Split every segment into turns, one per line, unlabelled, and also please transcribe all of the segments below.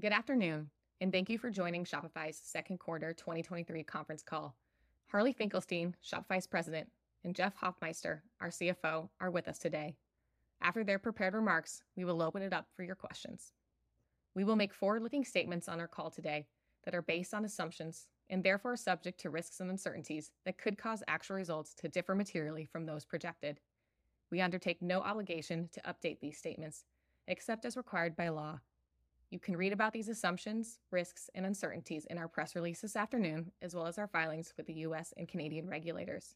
Good afternoon, and thank you for joining Shopify's second quarter 2023 conference call. Harley Finkelstein, Shopify's President, and Jeff Hoffmeister, our CFO, are with us today. After their prepared remarks, we will open it up for your questions. We will make forward-looking statements on our call today that are based on assumptions and therefore subject to risks and uncertainties that could cause actual results to differ materially from those projected. We undertake no obligation to update these statements except as required by law. You can read about these assumptions, risks, and uncertainties in our press release this afternoon, as well as our filings with the U.S. and Canadian regulators.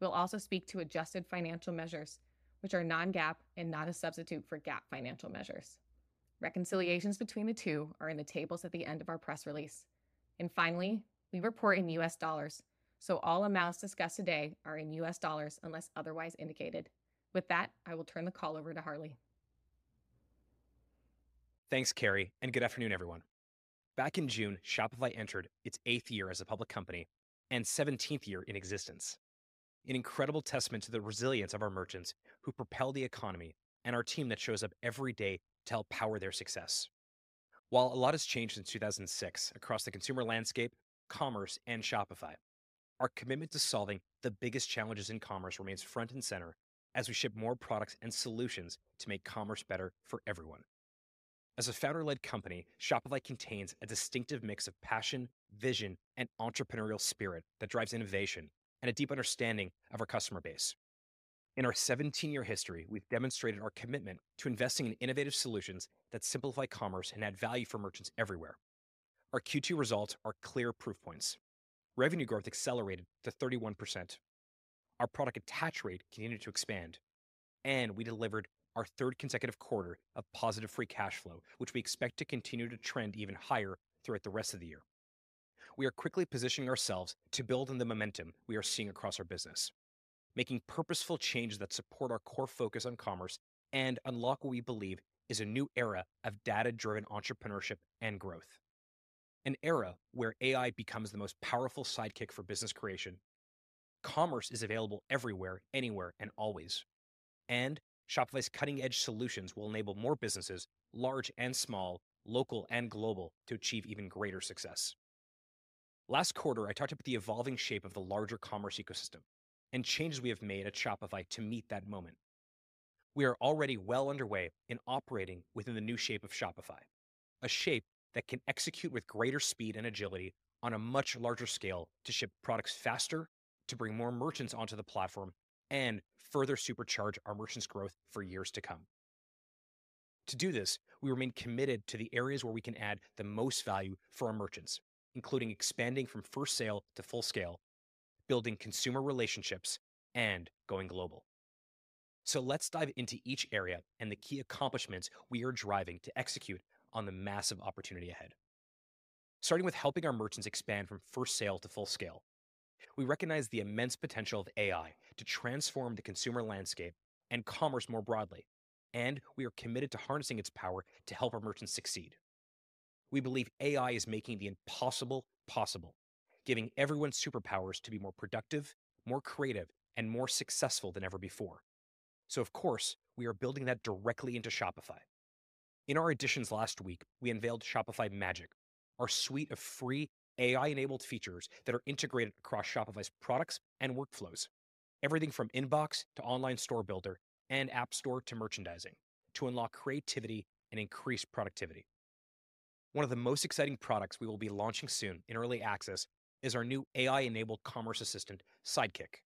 We'll also speak to adjusted financial measures, which are non-GAAP and not a substitute for GAAP financial measures. Reconciliations between the two are in the tables at the end of our press release. And finally, we report in U.S. dollars, so all amounts discussed today are in U.S. dollars unless otherwise indicated. With that, I will turn the call over to Harley.
Thanks, Carrie. And good afternoon, everyone. Back in June, Shopify entered its eighth year as a public company and 17th year in existence, an incredible testament to the resilience of our merchants who propel the economy and our team that shows up every day to help power their success. While a lot has changed since 2006 across the consumer landscape, commerce, and Shopify, our commitment to solving the biggest challenges in commerce remains front and center as we ship more products and solutions to make commerce better for everyone. As a founder-led company, Shopify contains a distinctive mix of passion, vision, and entrepreneurial spirit that drives innovation and a deep understanding of our customer base. In our 17-year history, we've demonstrated our commitment to investing in innovative solutions that simplify commerce and add value for merchants everywhere. Our Q2 results are clear proof points. Revenue growth accelerated to 31%. Our product attach rate continued to expand, and we delivered our third consecutive quarter of positive free cash flow, which we expect to continue to trend even higher throughout the rest of the year. We are quickly positioning ourselves to build on the momentum we are seeing across our business, making purposeful changes that support our core focus on commerce and unlock what we believe is a new era of data-driven entrepreneurship and growth. An era where AI becomes the most powerful sidekick for business creation. Commerce is available everywhere, anywhere, and always, and Shopify's cutting-edge solutions will enable more businesses, large and small, local and global, to achieve even greater success. Last quarter, I talked about the evolving shape of the larger commerce ecosystem and changes we have made at Shopify to meet that moment. We are already well underway in operating within the new shape of Shopify, a shape that can execute with greater speed and agility on a much larger scale to ship products faster, to bring more merchants onto the platform, and further supercharge our merchants' growth for years to come. To do this, we remain committed to the areas where we can add the most value for our merchants, including expanding from first sale to full scale, building consumer relationships, and going global. So let's dive into each area and the key accomplishments we are driving to execute on the massive opportunity ahead. Starting with helping our merchants expand from first sale to full scale. We recognize the immense potential of AI to transform the consumer landscape and commerce more broadly, and we are committed to harnessing its power to help our merchants succeed. We believe AI is making the impossible possible, giving everyone superpowers to be more productive, more creative, and more successful than ever before. So, of course, we are building that directly into Shopify. In our Editions last week, we unveiled Shopify Magic, our suite of free AI-enabled features that are integrated across Shopify's products and workflows. Everything from Inbox to Online Store Builder and App Store to merchandising, to unlock creativity and increase productivity. One of the most exciting products we will be launching soon in early access is our new AI-enabled commerce assistant, Sidekick.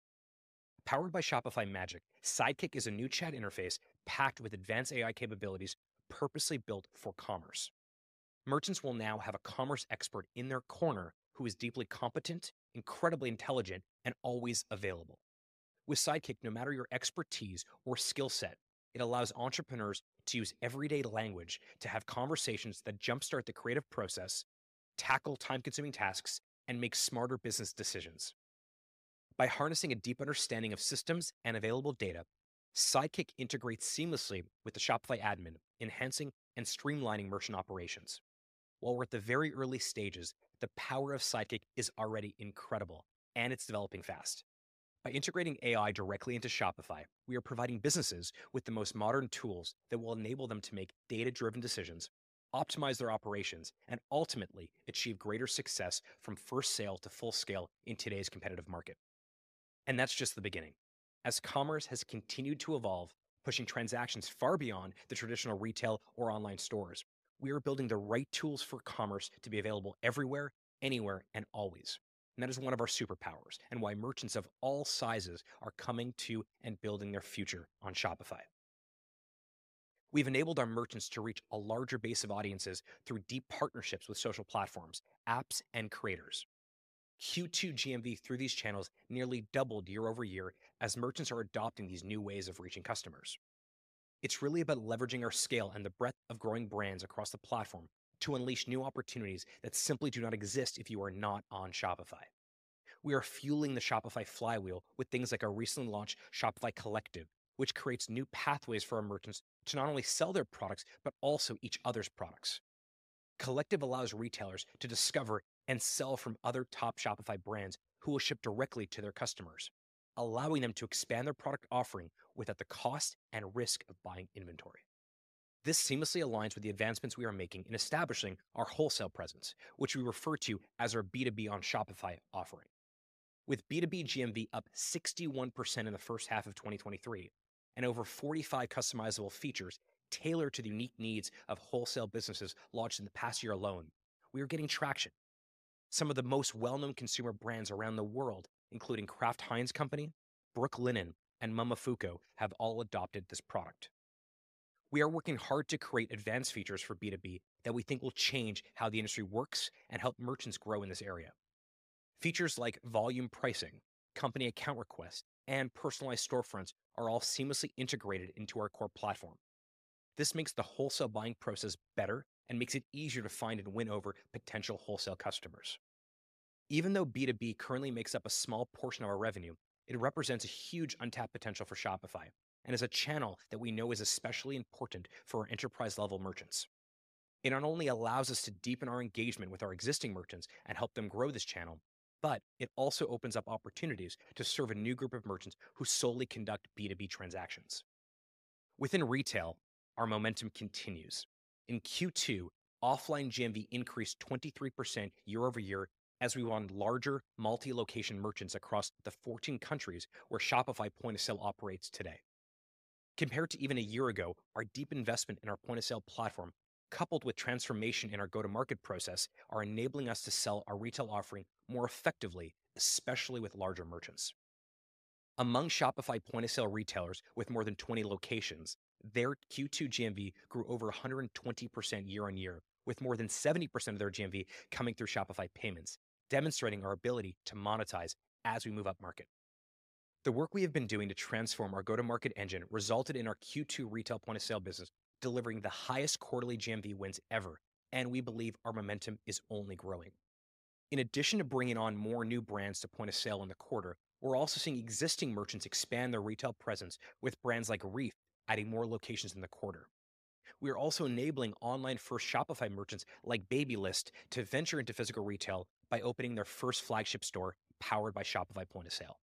Powered by Shopify Magic, Sidekick is a new chat interface packed with advanced AI capabilities purposely built for commerce. Merchants will now have a commerce expert in their corner who is deeply competent, incredibly intelligent, and always available. With Sidekick, no matter your expertise or skill set, it allows entrepreneurs to use everyday language to have conversations that jumpstart the creative process, tackle time-consuming tasks, and make smarter business decisions. By harnessing a deep understanding of systems and available data, Sidekick integrates seamlessly with the Shopify admin, enhancing and streamlining merchant operations. While we're at the very early stages, the power of Sidekick is already incredible, and it's developing fast. By integrating AI directly into Shopify, we are providing businesses with the most modern tools that will enable them to make data-driven decisions, optimize their operations, and ultimately achieve greater success from first sale to full scale in today's competitive market. And that's just the beginning. As commerce has continued to evolve, pushing transactions far beyond the traditional retail or online stores, we are building the right tools for commerce to be available everywhere, anywhere, and always. And that is one of our superpowers and why merchants of all sizes are coming to and building their future on Shopify. We've enabled our merchants to reach a larger base of audiences through deep partnerships with social platforms, apps, and creators. Q2 GMV through these channels nearly doubled year over year as merchants are adopting these new ways of reaching customers. It's really about leveraging our scale and the breadth of growing brands across the platform to unleash new opportunities that simply do not exist if you are not on Shopify. We are fueling the Shopify flywheel with things like our recently launched Shopify Collective, which creates new pathways for our merchants to not only sell their products, but also each other's products. Collective allows retailers to discover and sell from other top Shopify brands who will ship directly to their customers, allowing them to expand their product offering without the cost and risk of buying inventory. This seamlessly aligns with the advancements we are making in establishing our wholesale presence, which we refer to as our B2B on Shopify offering. With B2B GMV up 61% in the first half of 2023 and over 45 customizable features tailored to the unique needs of wholesale businesses launched in the past year alone, we are getting traction. Some of the most well known consumer brands around the world, including Kraft Heinz Company, Brooklinen, and Momofuku, have all adopted this product. We are working hard to create advanced features for B2B that we think will change how the industry works and help merchants grow in this area. Features like volume pricing, company account requests, and personalized storefronts are all seamlessly integrated into our core platform. This makes the wholesale buying process better and makes it easier to find and win over potential wholesale customers. Even though B2B currently makes up a small portion of our revenue, it represents a huge untapped potential for Shopify and is a channel that we know is especially important for our enterprise level merchants. It not only allows us to deepen our engagement with our existing merchants and help them grow this channel, but it also opens up opportunities to serve a new group of merchants who solely conduct B2B transactions. Within retail, our momentum continues. In Q2, offline GMV increased 23% year over year as we won larger multi location merchants across the 14 countries where Shopify point of sale operates today. Compared to even a year ago, our deep investment in our point of sale platform, coupled with transformation in our go to market process, are enabling us to sell our retail offering more effectively, especially with larger merchants. Among Shopify point of sale retailers with more than 20 locations, their Q2 GMV grew over 120% year on year, with more than 70% of their GMV coming through Shopify payments, demonstrating our ability to monetize as we move up market. The work we have been doing to transform our go to market engine resulted in our Q2 retail point of sale business delivering the highest quarterly GMV wins ever, and we believe our momentum is only growing. In addition to bringing on more new brands to point of sale in the quarter, we're also seeing existing merchants expand their retail presence with brands like Reef adding more locations in the quarter. We are also enabling online first Shopify merchants like Babylist to venture into physical retail by opening their first flagship store powered by Shopify point of sale.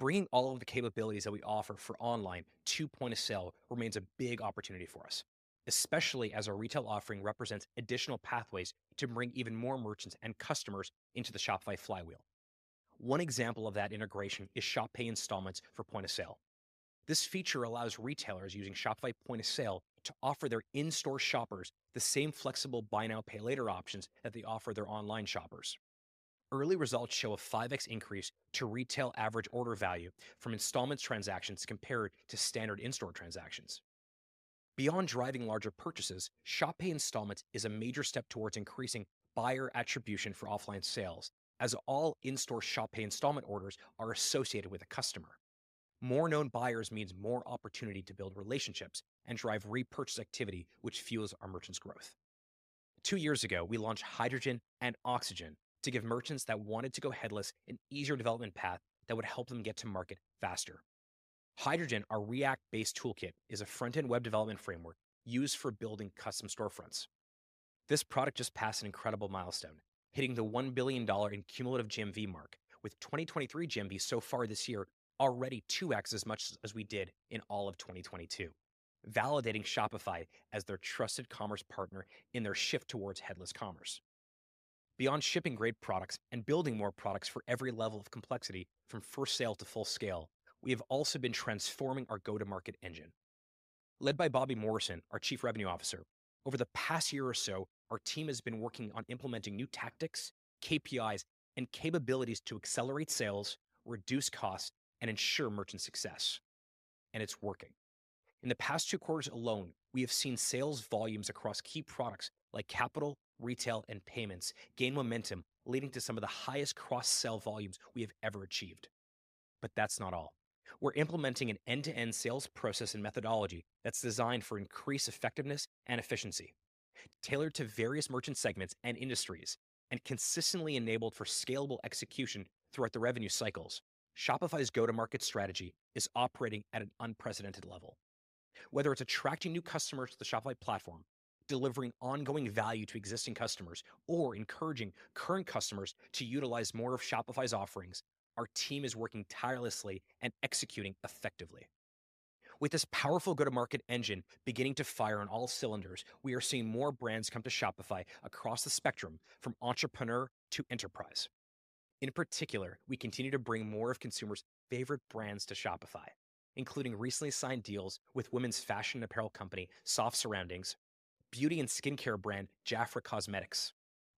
Bringing all of the capabilities that we offer for online to point of sale remains a big opportunity for us, especially as our retail offering represents additional pathways to bring even more merchants and customers into the Shopify flywheel. One example of that integration is Shop Pay installments for point of sale. This feature allows retailers using Shopify point of sale to offer their in store shoppers the same flexible buy now, pay later options that they offer their online shoppers early results show a 5x increase to retail average order value from installments transactions compared to standard in store transactions. Beyond driving larger purchases, Shop Pay installments is a major step towards increasing buyer attribution for offline sales, as all in store Shop Pay installment orders are associated with a customer. More known buyers means more opportunity to build relationships and drive repurchase activity, which fuels our merchants' growth. Two years ago, we launched Hydrogen and Oxygen to give merchants that wanted to go headless an easier development path that would help them get to market faster. Hydrogen, our React based toolkit, is a front end web development framework used for building custom storefronts. This product just passed an incredible milestone, hitting the $1 billion in cumulative GMV mark, with 2023 GMV so far this year already 2x as much as we did in all of 2022. Validating Shopify as their trusted commerce partner in their shift towards headless commerce. Beyond shipping great products and building more products for every level of complexity from first sale to full scale, we have also been transforming our go to market engine. Led by Bobby Morrison, our Chief Revenue Officer, over the past year or so, our team has been working on implementing new tactics, KPIs, and capabilities to accelerate sales, reduce costs, and ensure merchant success. And it's working. In the past two quarters alone, we have seen sales volumes across key products like capital, retail, and payments gain momentum, leading to some of the highest cross sell volumes we have ever achieved. But that's not all. We're implementing an end to end sales process and methodology that's designed for increased effectiveness and efficiency, tailored to various merchant segments and industries, and consistently enabled for scalable execution throughout the revenue cycles. Shopify's go to market strategy is operating at an unprecedented level. Whether it's attracting new customers to the Shopify platform, delivering ongoing value to existing customers, or encouraging current customers to utilize more of Shopify's offerings, our team is working tirelessly and executing effectively. With this powerful go to market engine beginning to fire on all cylinders, we are seeing more brands come to Shopify across the spectrum from entrepreneur to enterprise. In particular, we continue to bring more of consumers' favorite brands to Shopify, including recently signed deals with women's fashion and apparel company Soft Surroundings, beauty and skincare brand Jafra Cosmetics,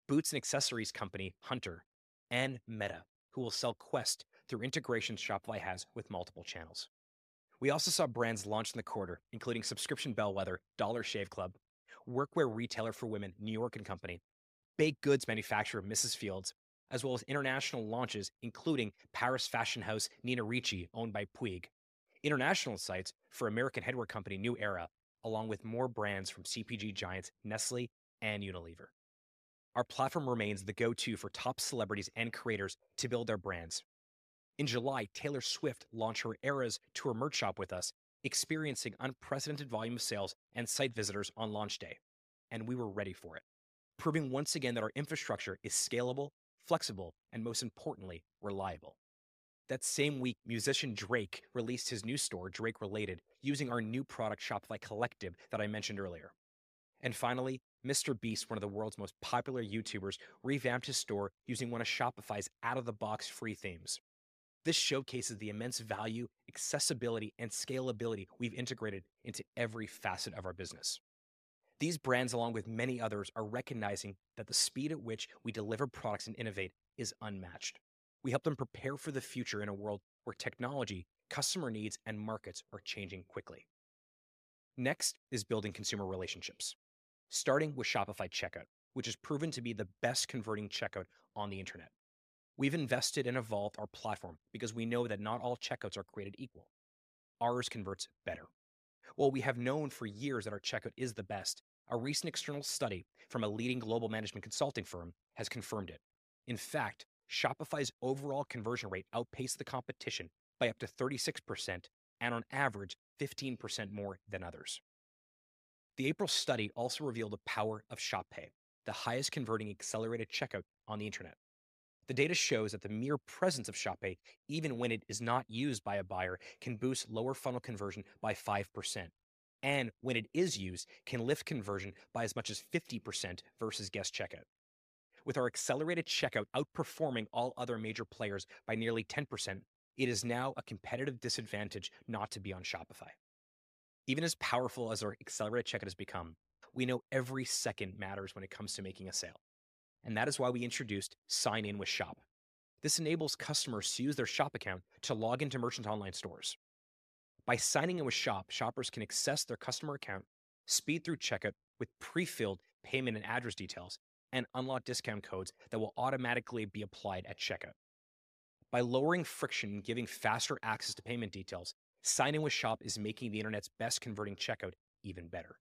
boots and accessories company Hunter, and Meta, who will sell Quest through integrations Shopify has with multiple channels. We also saw brands launched in the quarter, including subscription bellwether Dollar Shave Club, workwear retailer for women New York and Company, baked goods manufacturer Mrs. Fields, as well as international launches, including Paris fashion house Nina Ricci, owned by Puig, international sites for American headwear company New Era, along with more brands from CPG giants Nestle and Unilever. Our platform remains the go to for top celebrities and creators to build their brands. In July, Taylor Swift launched her Eras Tour merch shop with us, experiencing unprecedented volume of sales and site visitors on launch day. And we were ready for it, proving once again that our infrastructure is scalable, flexible, and most importantly, reliable. That same week, musician Drake released his new store, Drake Related, using our new product Shopify Collective that I mentioned earlier. And finally, Mr. Beast, one of the world's most popular YouTubers, revamped his store using one of Shopify's out of the box free themes. This showcases the immense value, accessibility, and scalability we've integrated into every facet of our business. These brands, along with many others, are recognizing that the speed at which we deliver products and innovate is unmatched. We help them prepare for the future in a world where technology, customer needs, and markets are changing quickly. Next is building consumer relationships starting with Shopify Checkout, which has proven to be the best converting checkout on the internet. We've invested and evolved our platform because we know that not all checkouts are created equal. Ours converts better. While we have known for years that our checkout is the best, a recent external study from a leading global management consulting firm has confirmed it. In fact, Shopify's overall conversion rate outpaced the competition by up to 36% and on average 15% more than others. The April study also revealed the power of ShopPay, the highest converting accelerated checkout on the internet. The data shows that the mere presence of ShopPay, even when it is not used by a buyer, can boost lower funnel conversion by 5%. And when it is used, can lift conversion by as much as 50% versus guest checkout. With our accelerated checkout outperforming all other major players by nearly 10%, it is now a competitive disadvantage not to be on Shopify. Even as powerful as our accelerated checkout has become, we know every second matters when it comes to making a sale. And that is why we introduced Sign In with Shop. This enables customers to use their shop account to log into merchant online stores. By signing in with Shop, shoppers can access their customer account, speed through checkout with pre filled payment and address details, and unlock discount codes that will automatically be applied at checkout. By lowering friction and giving faster access to payment details, Sign in with Shop is making the internet's best converting checkout even better.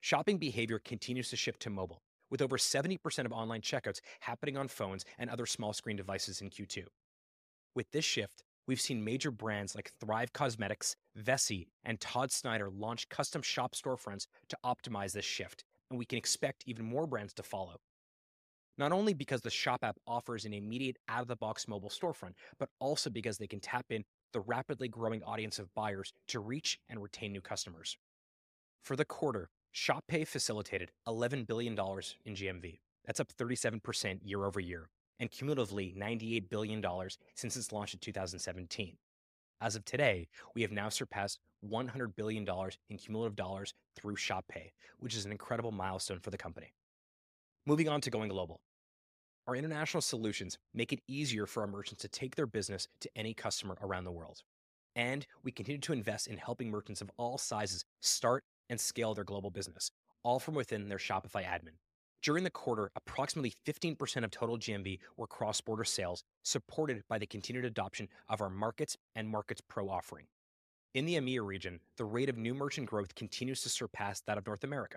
Shopping behavior continues to shift to mobile, with over 70% of online checkouts happening on phones and other small screen devices in Q2. With this shift, we've seen major brands like Thrive Causemetics, Vessi, and Todd Snyder launch custom shop storefronts to optimize this shift, and we can expect even more brands to follow. Not only because the Shop app offers an immediate out of the box mobile storefront, but also because they can tap in the rapidly growing audience of buyers to reach and retain new customers. For the quarter, Shop Pay facilitated $11 billion in GMV. That's up 37% year-over-year, and cumulatively $98 billion since its launch in 2017. As of today, we have now surpassed $100 billion in cumulative dollars through Shop Pay, which is an incredible milestone for the company. Moving on to going global. Our international solutions make it easier for our merchants to take their business to any customer around the world, and we continue to invest in helping merchants of all sizes start and scale their global business, all from within their Shopify admin. During the quarter, approximately 15% of total GMV were cross-border sales, supported by the continued adoption of our Markets and Markets Pro offering. In the EMEA region, the rate of new merchant growth continues to surpass that of North America,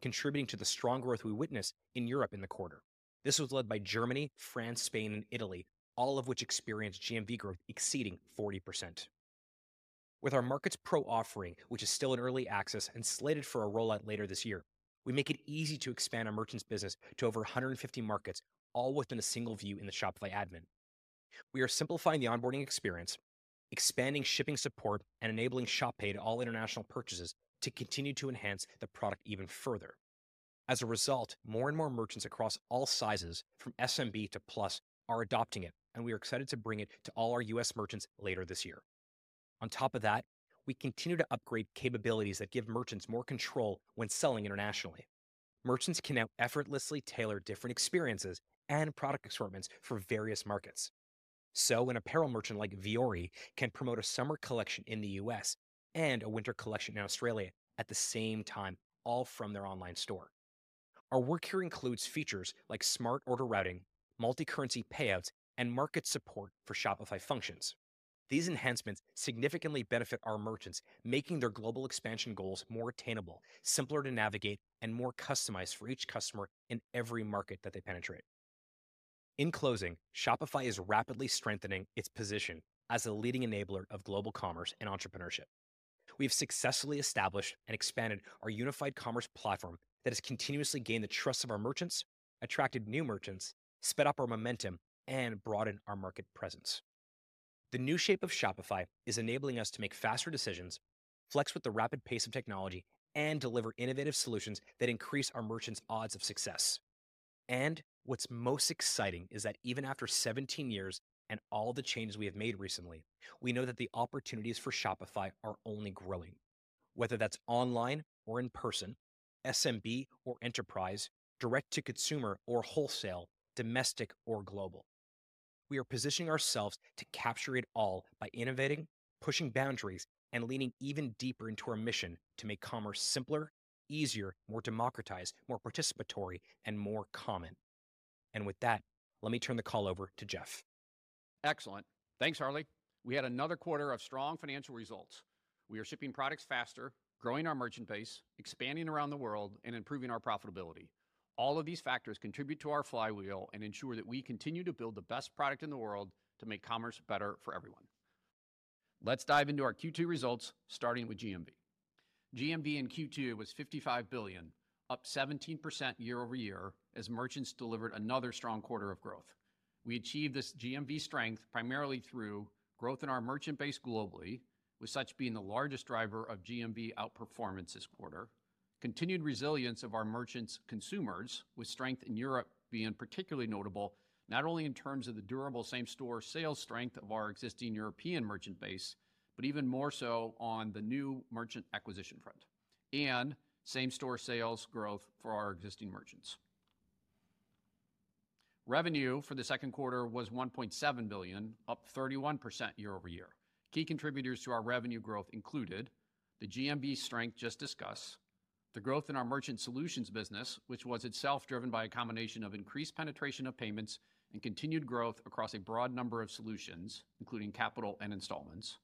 contributing to the strong growth we witnessed in Europe in the quarter. This was led by Germany, France, Spain, and Italy, all of which experienced GMV growth exceeding 40%. With our Markets Pro offering, which is still in early access and slated for a rollout later this year, we make it easy to expand a merchant's business to over 150 markets, all within a single view in the Shopify admin. We are simplifying the onboarding experience, expanding shipping support, and enabling Shop Pay to all international purchases to continue to enhance the product even further. As a result, more and more merchants across all sizes, from SMB to Plus, are adopting it, and we are excited to bring it to all our U.S. merchants later this year. On top of that, we continue to upgrade capabilities that give merchants more control when selling internationally. Merchants can now effortlessly tailor different experiences and product assortments for various markets. So an apparel merchant like Vuori can promote a summer collection in the U.S. and a winter collection in Australia at the same time, all from their online store. Our work here includes features like smart order routing, multi-currency payouts, and market support for Shopify functions. These enhancements significantly benefit our merchants, making their global expansion goals more attainable, simpler to navigate, and more customized for each customer in every market that they penetrate. In closing, Shopify is rapidly strengthening its position as a leading enabler of global commerce and entrepreneurship. We've successfully established and expanded our unified commerce platform that has continuously gained the trust of our merchants, attracted new merchants, sped up our momentum, and broadened our market presence. The new shape of Shopify is enabling us to make faster decisions, flex with the rapid pace of technology, and deliver innovative solutions that increase our merchants' odds of success. What's most exciting is that even after 17 years and all the changes we have made recently, we know that the opportunities for Shopify are only growing. Whether that's online or in person, SMB or enterprise, direct to consumer or wholesale, domestic or global, we are positioning ourselves to capture it all by innovating, pushing boundaries, and leaning even deeper into our mission to make commerce simpler, easier, more democratized, more participatory, and more common. And with that, let me turn the call over to Jeff.
Excellent. Thanks, Harley. We had another quarter of strong financial results. We are shipping products faster, growing our merchant base, expanding around the world, and improving our profitability. All of these factors contribute to our flywheel and ensure that we continue to build the best product in the world to make commerce better for everyone. Let's dive into our Q2 results, starting with GMV. GMV in Q2 was $55 billion, up 17% year-over-year, as merchants delivered another strong quarter of growth. We achieved this GMV strength primarily through growth in our merchant base globally, with such being the largest driver of GMV outperformance this quarter. Continued resilience of our merchants' consumers, with strength in Europe being particularly notable, not only in terms of the durable same-store sales strength of our existing European merchant base, but even more so on the new merchant acquisition front, and same-store sales growth for our existing merchants. Revenue for the second quarter was 1.7 billion, up 31% year-over-year. Key contributors to our revenue growth included the GMV strength just discussed, the growth in our merchant solutions business, which was itself driven by a combination of increased penetration of payments and continued growth across a broad number of solutions, including capital and installments,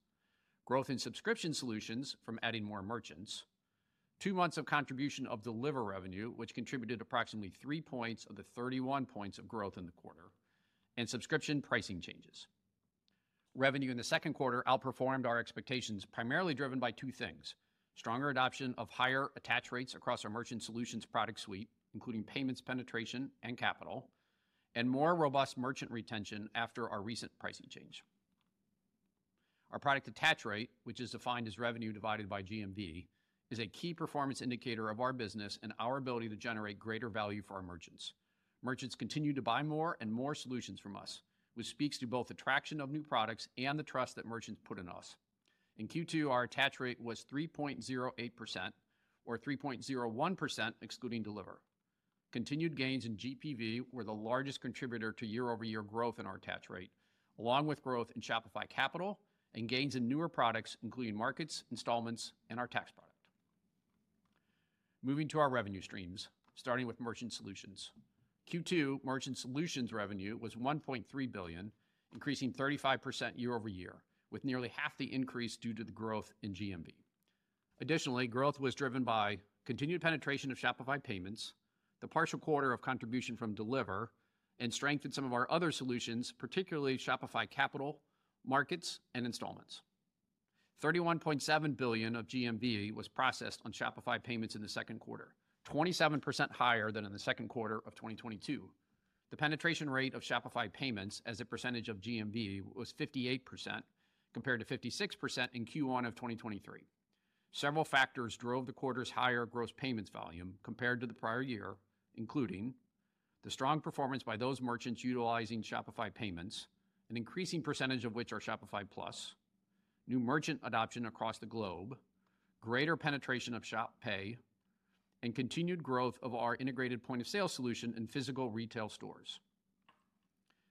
growth in subscription solutions from adding more merchants, two months of contribution of Deliverr revenue, which contributed approximately three points of the 31 points of growth in the quarter, and subscription pricing changes. Revenue in the second quarter outperformed our expectations, primarily driven by two things: stronger adoption of higher attach rates across our merchant solutions product suite, including payments, penetration, and capital, and more robust merchant retention after our recent pricing change. Our product attach rate, which is defined as revenue divided by GMV, is a key performance indicator of our business and our ability to generate greater value for our merchants. Merchants continue to buy more and more solutions from us, which speaks to both the attraction of new products and the trust that merchants put in us. In Q2, our attach rate was 3.08%, or 3.01% excluding Deliverr. Continued gains in GPV were the largest contributor to year-over-year growth in our attach rate, along with growth in Shopify Capital and gains in newer products, including Markets, Installments, and our tax product. Moving to our revenue streams, starting with Merchant Solutions. Q2 Merchant Solutions revenue was 1.3 billion, increasing 35% year-over-year, with nearly half the increase due to the growth in GMV. Additionally, growth was driven by continued penetration of Shopify Payments, the partial quarter of contribution from Deliverr, and strength in some of our other solutions, particularly Shopify Capital, Markets, and Installments. 31.7 billion of GMV was processed on Shopify Payments in the second quarter, 27% higher than in the second quarter of 2022. The penetration rate of Shopify Payments as a percentage of GMV was 58%, compared to 56% in Q1 of 2023. Several factors drove the quarter's higher gross payments volume compared to the prior year, including the strong performance by those merchants utilizing Shopify Payments, an increasing percentage of which are Shopify Plus, new merchant adoption across the globe, greater penetration of Shop Pay, and continued growth of our integrated point-of-sale solution in physical retail stores.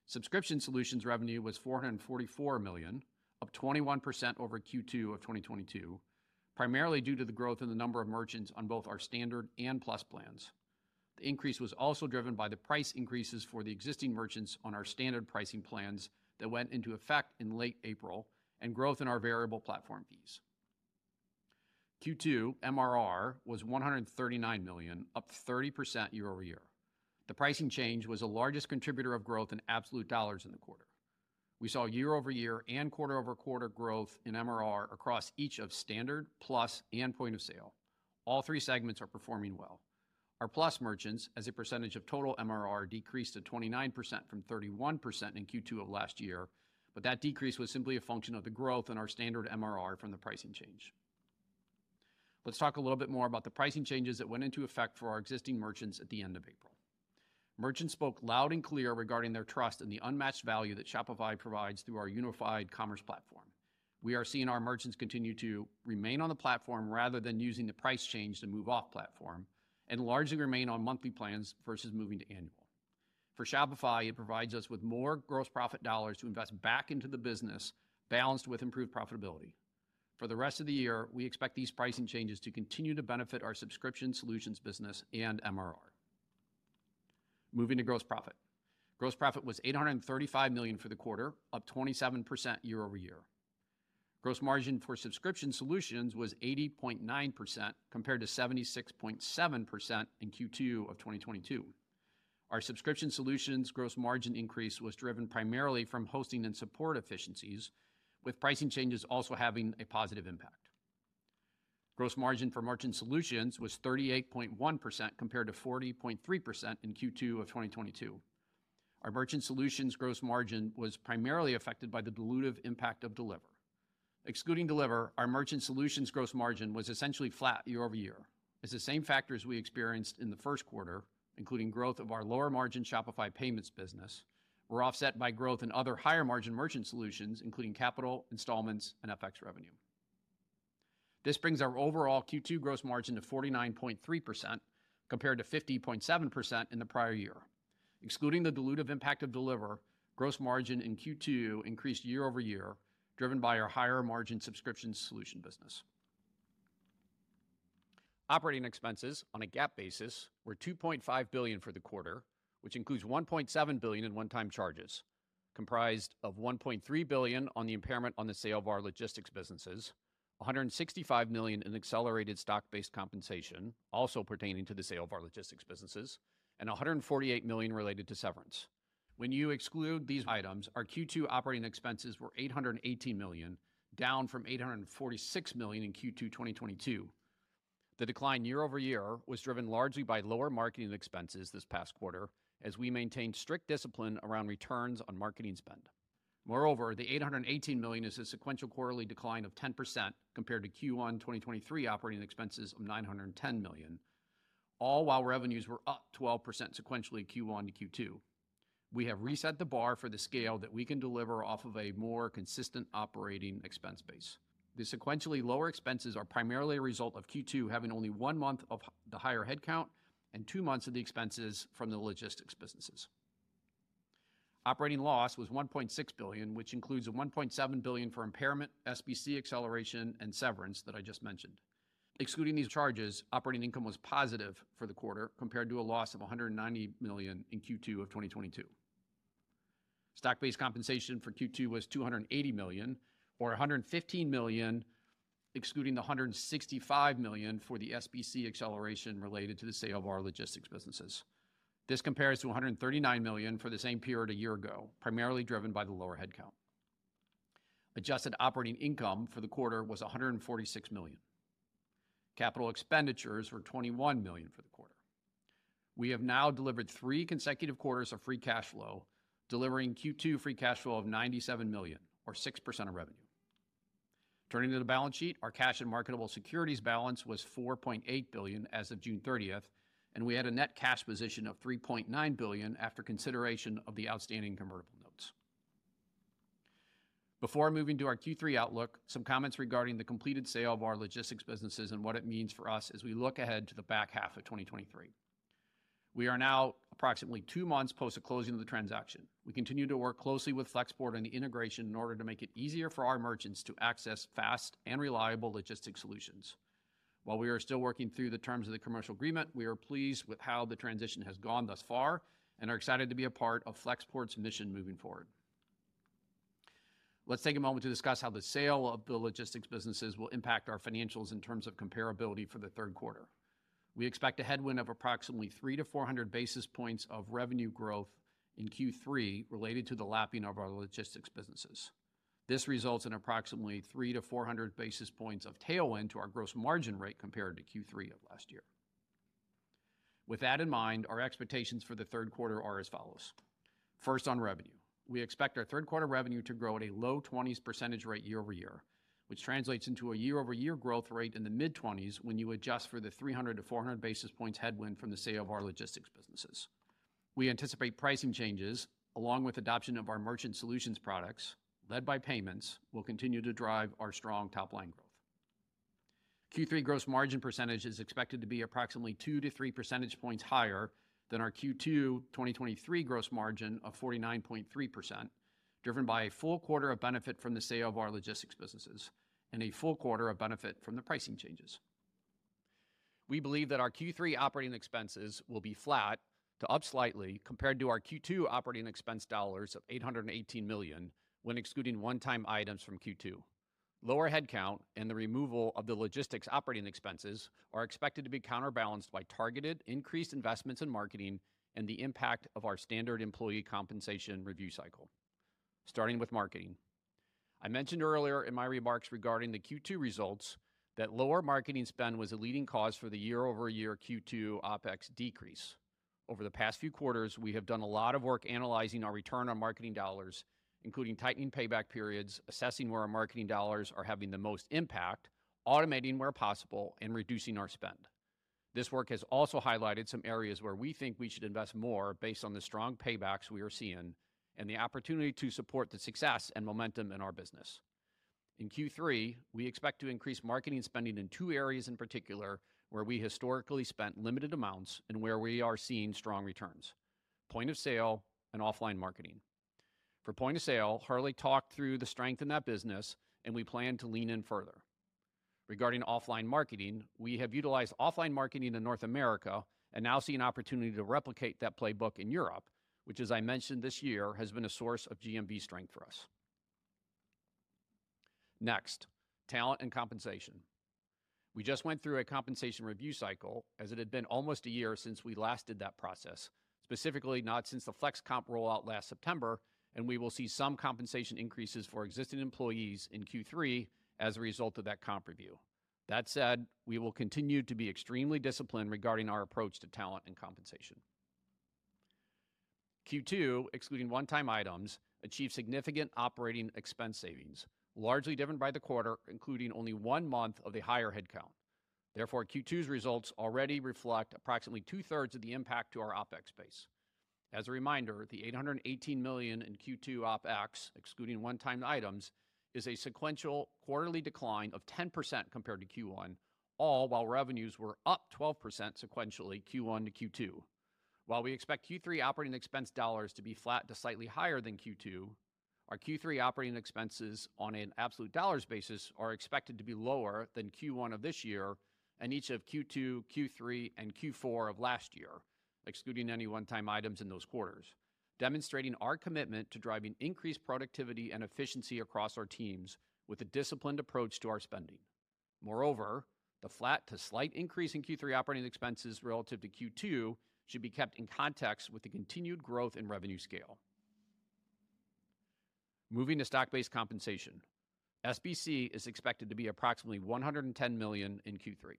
Subscription Solutions revenue was 444 million, up 21% over Q2 of 2022, primarily due to the growth in the number of merchants on both our Standard and Plus plans. The increase was also driven by the price increases for the existing merchants on our standard pricing plans that went into effect in late April, and growth in our variable platform fees. Q2 MRR was 139 million, up 30% year-over-year. The pricing change was the largest contributor of growth in absolute dollars in the quarter. We saw year-over-year and quarter-over-quarter growth in MRR across each of Standard, Plus, and Point of Sale. All three segments are performing well. Our Plus merchants, as a percentage of total MRR, decreased to 29% from 31% in Q2 of last year, but that decrease was simply a function of the growth in our Standard MRR from the pricing change. Let's talk a little bit more about the pricing changes that went into effect for our existing merchants at the end of April. Merchants spoke loud and clear regarding their trust in the unmatched value that Shopify provides through our unified commerce platform. We are seeing our merchants continue to remain on the platform rather than using the price change to move off platform, and largely remain on monthly plans versus moving to annual. For Shopify, it provides us with more gross profit dollars to invest back into the business, balanced with improved profitability. For the rest of the year, we expect these pricing changes to continue to benefit our Subscription Solutions business and MRR. Moving to gross profit. Gross profit was 835 million for the quarter, up 27% year-over-year. Gross margin for Subscription Solutions was 80.9%, compared to 76.7% in Q2 of 2022. Our Subscription Solutions gross margin increase was driven primarily from hosting and support efficiencies, with pricing changes also having a positive impact. Gross margin for Merchant Solutions was 38.1%, compared to 40.3% in Q2 of 2022. Our Merchant Solutions gross margin was primarily affected by the dilutive impact of Deliverr. Excluding Deliverr, our Merchant Solutions gross margin was essentially flat year-over-year, as the same factors we experienced in the first quarter, including growth of our lower-margin Shopify Payments business, were offset by growth in other higher-margin Merchant Solutions, including Capital, Installments, and FX revenue. This brings our overall Q2 gross margin to 49.3%, compared to 50.7% in the prior year. Excluding the dilutive impact of Deliverr, gross margin in Q2 increased year-over-year, driven by our higher-margin Subscription solution business. Operating expenses on a GAAP basis were 2.5 billion for the quarter, which includes 1.7 billion in one-time charges, comprised of 1.3 billion on the impairment on the sale of our logistics businesses, 165 million in accelerated stock-based compensation, also pertaining to the sale of our logistics businesses, and 148 million related to severance. When you exclude these items, our Q2 operating expenses were 818 million, down from 846 million in Q2 2022. The decline year-over-year was driven largely by lower marketing expenses this past quarter, as we maintained strict discipline around returns on marketing spend. Moreover, the 818 million is a sequential quarterly decline of 10% compared to Q1 2023 operating expenses of 910 million, all while revenues were up 12% sequentially Q1 to Q2. We have reset the bar for the scale that we can deliver off of a more consistent operating expense base. The sequentially lower expenses are primarily a result of Q2 having only one month of the higher headcount and two months of the expenses from the logistics businesses. Operating loss was 1.6 billion, which includes a 1.7 billion for impairment, SBC acceleration, and severance that I just mentioned. Excluding these charges, operating income was positive for the quarter, compared to a loss of 190 million in Q2 of 2022. Stock-based compensation for Q2 was $280 million, or 115 million, excluding the 165 million for the SBC acceleration related to the sale of our logistics businesses. This compares to 139 million for the same period a year ago, primarily driven by the lower headcount. Adjusted operating income for the quarter was 146 million. Capital expenditures were 21 million for the quarter. We have now delivered three consecutive quarters of free cash flow, delivering Q2 free cash flow of 97 million, or 6% of revenue. Turning to the balance sheet, our cash and marketable securities balance was 4.8 billion as of June 30th, and we had a net cash position of 3.9 billion after consideration of the outstanding convertible notes. Before moving to our Q3 outlook, some comments regarding the completed sale of our logistics businesses and what it means for us as we look ahead to the back half of 2023. We are now approximately two months post the closing of the transaction. We continue to work closely with Flexport on the integration in order to make it easier for our merchants to access fast and reliable logistics solutions. While we are still working through the terms of the commercial agreement, we are pleased with how the transition has gone thus far and are excited to be a part of Flexport's mission moving forward. Let's take a moment to discuss how the sale of the logistics businesses will impact our financials in terms of comparability for the third quarter. We expect a headwind of approximately 300-400 basis points of revenue growth in Q3 related to the lapping of our logistics businesses. This results in approximately 300-400 basis points of tailwind to our gross margin rate compared to Q3 of last year. With that in mind, our expectations for the third quarter are as follows: First, on revenue. We expect our third quarter revenue to grow at a low 20s% rate year-over-year, which translates into a year-over-year growth rate in the mid-20s when you adjust for the 300-400 basis points headwind from the sale of our logistics businesses. We anticipate pricing changes, along with adoption of our merchant solutions products, led by payments, will continue to drive our strong top-line growth. Q3 gross margin percentage is expected to be approximately 2-3 percentage points higher than our Q2 2023 gross margin of 49.3%, driven by a full quarter of benefit from the sale of our logistics businesses and a full quarter of benefit from the pricing changes. We believe that our Q3 operating expenses will be flat to up slightly compared to our Q2 operating expense dollars of 818 million, when excluding one-time items from Q2. Lower headcount and the removal of the logistics operating expenses are expected to be counterbalanced by targeted increased investments in marketing and the impact of our standard employee compensation review cycle. Starting with marketing. I mentioned earlier in my remarks regarding the Q2 results, that lower marketing spend was a leading cause for the year-over-year Q2 OpEx decrease. Over the past few quarters, we have done a lot of work analyzing our return on marketing dollars, including tightening payback periods, assessing where our marketing dollars are having the most impact, automating where possible, and reducing our spend. This work has also highlighted some areas where we think we should invest more based on the strong paybacks we are seeing and the opportunity to support the success and momentum in our business. In Q3, we expect to increase marketing spending in two areas in particular, where we historically spent limited amounts and where we are seeing strong returns: point of sale and offline marketing. For point of sale, Harley talked through the strength in that business, and we plan to lean in further. Regarding offline marketing, we have utilized offline marketing in North America and now see an opportunity to replicate that playbook in Europe, which, as I mentioned this year, has been a source of GMV strength for us. Next, talent and compensation. We just went through a compensation review cycle, as it had been almost a year since we last did that process, specifically, not since the Flex Comp rollout last September, and we will see some compensation increases for existing employees in Q3 as a result of that comp review. That said, we will continue to be extremely disciplined regarding our approach to talent and compensation. Q2, excluding one-time items, achieved significant operating expense savings, largely driven by the quarter, including only one month of the higher headcount. Therefore, Q2's results already reflect approximately two-thirds of the impact to our OpEx base. As a reminder, the 818 million in Q2 OpEx, excluding one-time items, is a sequential quarterly decline of 10% compared to Q1, all while revenues were up 12% sequentially Q1 to Q2. While we expect Q3 operating expense dollars to be flat to slightly higher than Q2, our Q3 operating expenses on an absolute dollars basis are expected to be lower than Q1 of this year and each of Q2, Q3, and Q4 of last year, excluding any one-time items in those quarters, demonstrating our commitment to driving increased productivity and efficiency across our teams with a disciplined approach to our spending. Moreover, the flat to slight increase in Q3 operating expenses relative to Q2 should be kept in context with the continued growth in revenue scale. Moving to stock-based compensation, SBC is expected to be approximately 110 million in Q3.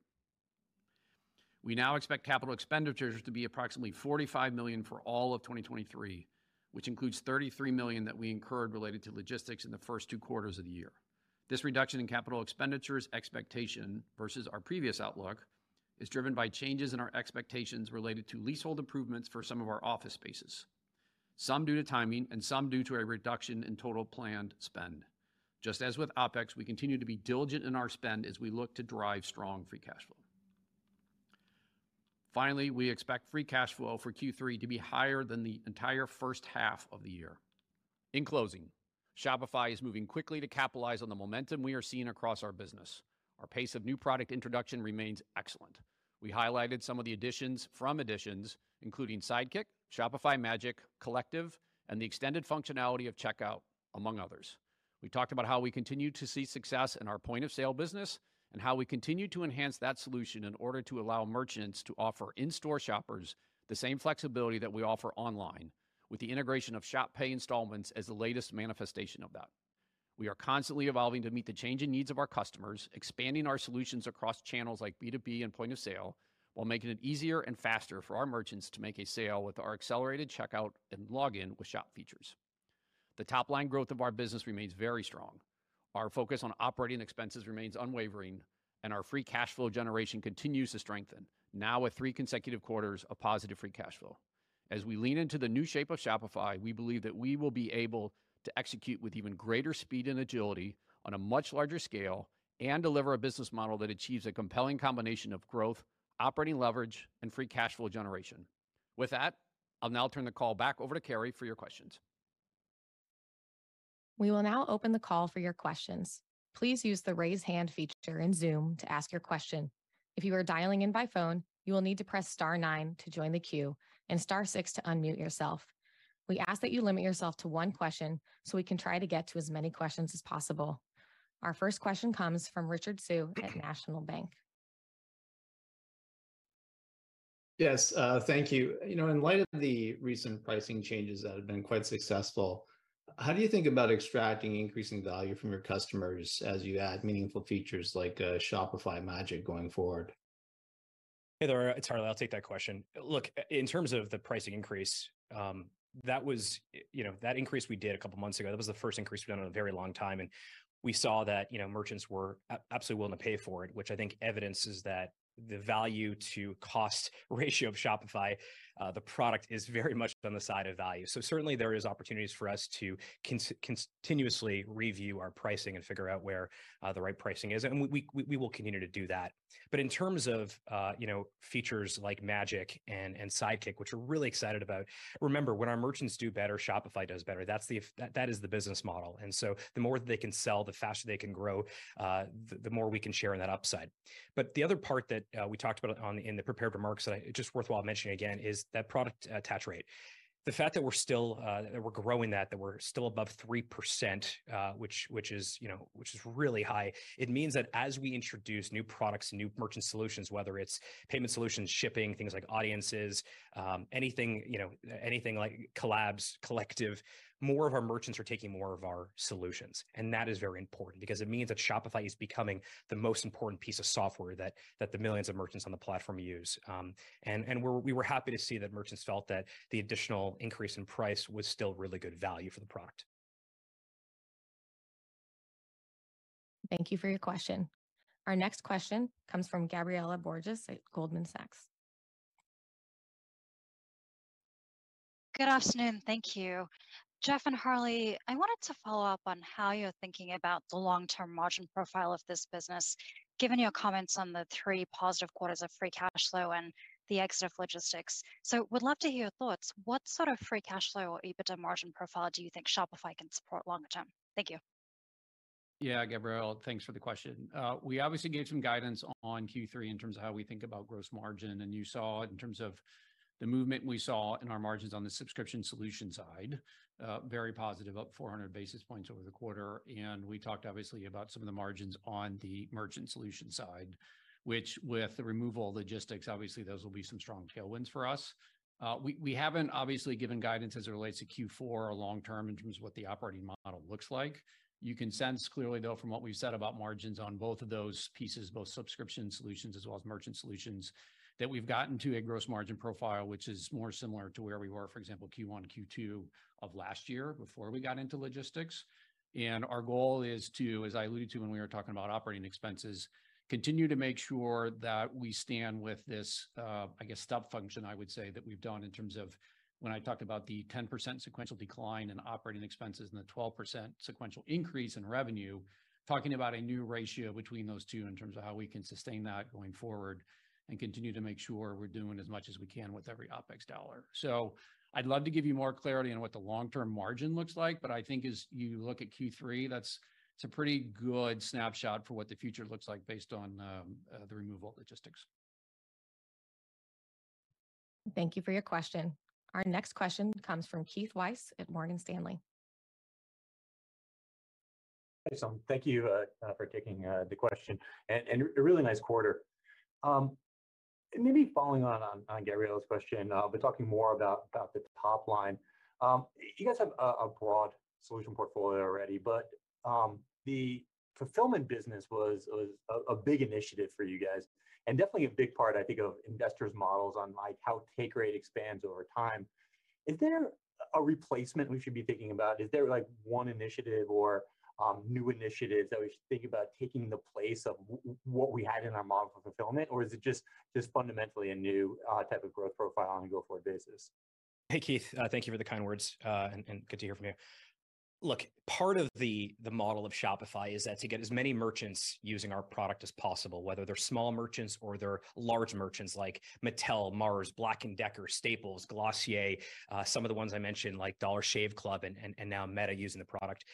We now expect capital expenditures to be approximately 45 million for all of 2023, which includes 33 million that we incurred related to logistics in the first two quarters of the year. This reduction in capital expenditures expectation versus our previous outlook is driven by changes in our expectations related to leasehold improvements for some of our office spaces, some due to timing and some due to a reduction in total planned spend. Just as with OpEx, we continue to be diligent in our spend as we look to drive strong free cash flow. Finally, we expect free cash flow for Q3 to be higher than the entire first half of the year. In closing, Shopify is moving quickly to capitalize on the momentum we are seeing across our business. Our pace of new product introduction remains excellent. We highlighted some of the additions from Editions, including Sidekick, Shopify Magic, Collective, and the extended functionality of Checkout, among others. We talked about how we continue to see success in our point-of-sale business and how we continue to enhance that solution in order to allow merchants to offer in-store shoppers the same flexibility that we offer online, with the integration of Shop Pay Installments as the latest manifestation of that. We are constantly evolving to meet the changing needs of our customers, expanding our solutions across channels like B2B and point of sale, while making it easier and faster for our merchants to make a sale with our accelerated checkout and login with Shop features. The top-line growth of our business remains very strong. Our focus on operating expenses remains unwavering, and our free cash flow generation continues to strengthen, now with three consecutive quarters of positive free cash flow. As we lean into the new shape of Shopify, we believe that we will be able to execute with even greater speed and agility on a much larger scale and deliver a business model that achieves a compelling combination of growth, operating leverage, and free cash flow generation. With that, I'll now turn the call back over to Carrie for your questions.
We will now open the call for your questions. Please use the Raise Hand feature in Zoom to ask your question. If you are dialing in by phone, you will need to press star nine to join the queue and star six to unmute yourself. We ask that you limit yourself to one question so we can try to get to as many questions as possible. Our first question comes from Richard Tse at National Bank.
Yes, uh, thank you. You know, in light of the recent pricing changes that have been quite successful, how do you think about extracting increasing value from your customers as you add meaningful features like uh, Shopify Magic going forward?
Hey there, it's Harley. I'll take that question. Look, in terms of the pricing increase, um, that was, you know, that increase we did a couple months ago, that was the first increase we've done in a very long time, and we saw that, you know, merchants were absolutely willing to pay for it, which I think evidences that the value to cost ratio of Shopify, Uh, the product is very much on the side of value. So certainly there is opportunities for us to continuously review our pricing and figure out where uh, the right pricing is, and we we we will continue to do that. But in terms of, uh, you know, features like Magic and and Sidekick, which we're really excited about, remember, when our merchants do better, Shopify does better. That is the that, that is the business model. And so the more that they can sell, the faster they can grow, the more we can share in that upside. But the other part that we talked about on in the prepared remarks that I just worthwhile mentioning again, is that product attach rate. The fact that we're still uh, that we're growing that that we're still above 3%, uh, which which is, you know, which is really high, it means that as we introduce new products new merchant solutions, whether it's payment solutions, shipping, things like Audiences, um, anything, you know, anything like Collabs, Collective, more of our merchants are taking more of our solutions. And that is very important because it means that Shopify is becoming the most important piece of software that, that the millions of merchants on the platform use. Um, and and we're, we were happy to see that merchants felt that the additional increase in price was still really good value for the product.
Thank you for your question. Our next question comes from Gabriela Borges at Goldman Sachs.
Good afternoon. Thank you. Jeff and Harley, I wanted to follow up on how you're thinking about the long-term margin profile of this business, given your comments on the three positive quarters of free cash flow and the exit of logistics. So would love to hear your thoughts. What sort of free cash flow or EBITDA margin profile do you think Shopify can support longer term? Thank you.
Yeah, Gabrielle, thanks for the question. Uh, we obviously gave some guidance on Q3 in terms of how we think about gross margin, and you saw in terms of the movement we saw in our margins on the subscription solution side, uh, very positive, up 400 basis points over the quarter. And we talked obviously about some of the margins on the merchant solution side, which with the removal of logistics, obviously those will be some strong tailwinds for us. Uh, we haven't obviously given guidance as it relates to Q4 or long term in terms of what the operating model looks like. You can sense clearly, though, from what we've said about margins on both of those pieces, both subscription solutions as well as merchant solutions, that we've gotten to a gross margin profile, which is more similar to where we were, for example, Q1, Q2 of last year before we got into logistics. And our goal is to, as I alluded to when we were talking about operating expenses, continue to make sure that we stand with this, uh, I guess, step function, I would say, that we've done in terms of when I talked about the 10% sequential decline in operating expenses and the 12% sequential increase in revenue, talking about a new ratio between those two in terms of how we can sustain that going forward and continue to make sure we're doing as much as we can with every OpEx dollar. So I'd love to give you more clarity on what the long-term margin looks like, but I think as you look at Q3, that's it's a pretty good snapshot for what the future looks like based on um, uh, the removal of logistics.
Thank you for your question. Our next question comes from Keith Weiss at Morgan Stanley.
Excellent. Thank you uh, uh, for taking the question and a really nice quarter. Um, Maybe following on Gabriela's question, uh, but talking more about about the top line. Um, you guys have a broad solution portfolio already, but um, the fulfillment business was a big initiative for you guys, and definitely a big part, I think, of investors' models on, like, how take rate expands over time. Is there a replacement we should be thinking about? Is there, like, one initiative or Um, new initiatives that we should think about taking the place of what we had in our model for fulfillment? Or is it just just fundamentally a new uh, type of growth profile on a go-forward basis?
Hey, Keith, uh, thank you for the kind words, uh, and good to hear from you. Look, part of the the model of Shopify is that to get as many merchants using our product as possible, whether they're small merchants or they're large merchants like Mattel, Mars, Black & Decker, Staples, Glossier, some of the ones I mentioned, like Dollar Shave Club and, and and now Meta using the product.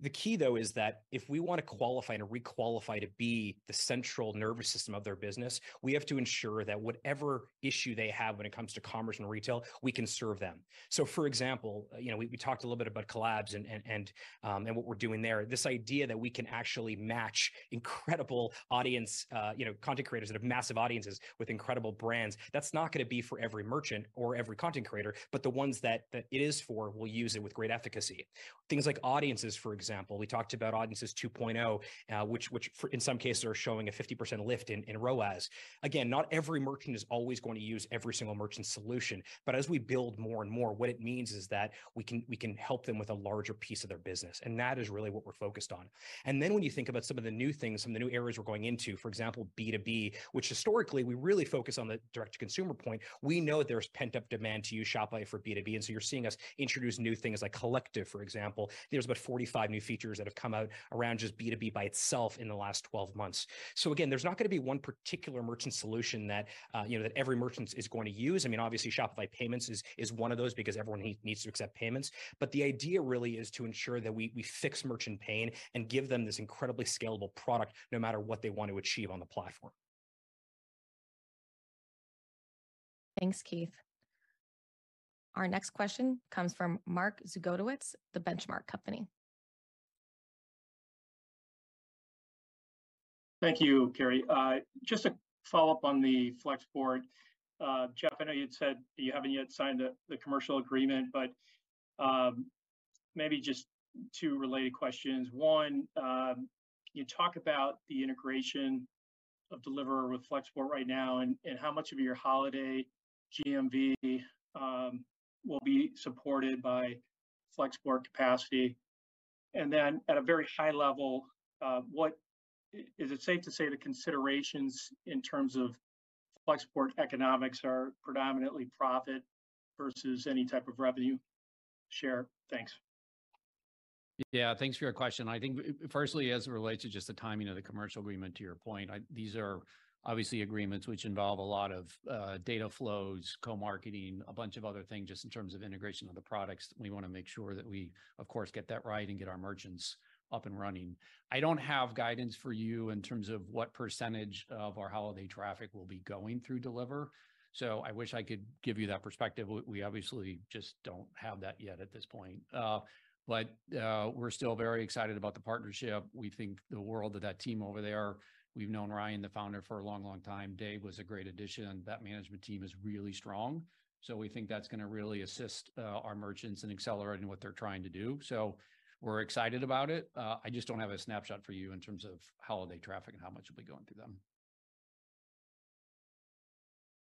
The key, though, is that if we want to qualify and re-qualify to be the central nervous system of their business, we have to ensure that whatever issue they have when it comes to commerce and retail, we can serve them. So, for example, uh, you know, we talked a little bit about collabs and and and um, and what we're doing there. This idea that we can actually match incredible audience, uh, you know, content creators that have massive audiences with incredible brands, that's not gonna be for every merchant or every content creator, but the ones that it is for will use it with great efficacy. Things like Audiences, for example. We talked about Audiences 2.0, uh, which which in some cases are showing a 50% lift in ROAS. Again, not every merchant is always going to use every single merchant solution, but as we build more and more, what it means is that we can help them with a larger piece of their business, and that is really what we're focused on. And then when you think about some of the new things, some of the new areas we're going into, for example, B2B, which historically we really focus on the direct-to-consumer point, we know there's pent-up demand to use Shopify for B2B, and so you're seeing us introduce new things like Collective, for example. There's about 45 new features that have come out around just B2B by itself in the last 12 months. So again, there's not gonna be one particular merchant solution that, uh, you know, that every merchant is going to use. I mean, obviously, Shopify Payments is is one of those because everyone needs to accept payments. But the idea really is to ensure that we we fix merchant pain and give them this incredibly scalable product, no matter what they want to achieve on the platform.
Thanks, Keith. Our next question comes from Mark Zgutowicz, The Benchmark Company.
Thank you, Carrie. Uh, just to follow up on the flex Flexport, uh, Jeff, I know you'd said you haven't yet signed the commercial agreement, but um, maybe just two related questions. One, can you talk about the integration of Deliverr with Flexport right now, and how much of your holiday GMV um, will be supported by Flexport capacity? And then, at a very high level, uh, what is it safe to say the considerations in terms of Flexport economics are predominantly profit versus any type of revenue share? Thanks.
Yeah, thanks for your question. I think firstly, as it relates to just the timing of the commercial agreement, to your point, these are obviously agreements which involve a lot of uh, data flows, co-marketing, a bunch of other things just in terms of integration of the products. We want to make sure that we, of course, get that right and get our merchants up and running. I don't have guidance for you in terms of what percentage of our holiday traffic will be going through Deliverr. So I wish I could give you that perspective. We obviously just don't have that yet at this point. Uh, but uh, we're still very excited about the partnership. We think the world of that team over there. We've known Ryan, the founder, for a long, long time. Dave was a great addition. That management team is really strong. So we think that's going to really assist uh, our merchants in accelerating what they're trying to do. So we're excited about it. Uh, I just don't have a snapshot for you in terms of holiday traffic and how much will be going through them.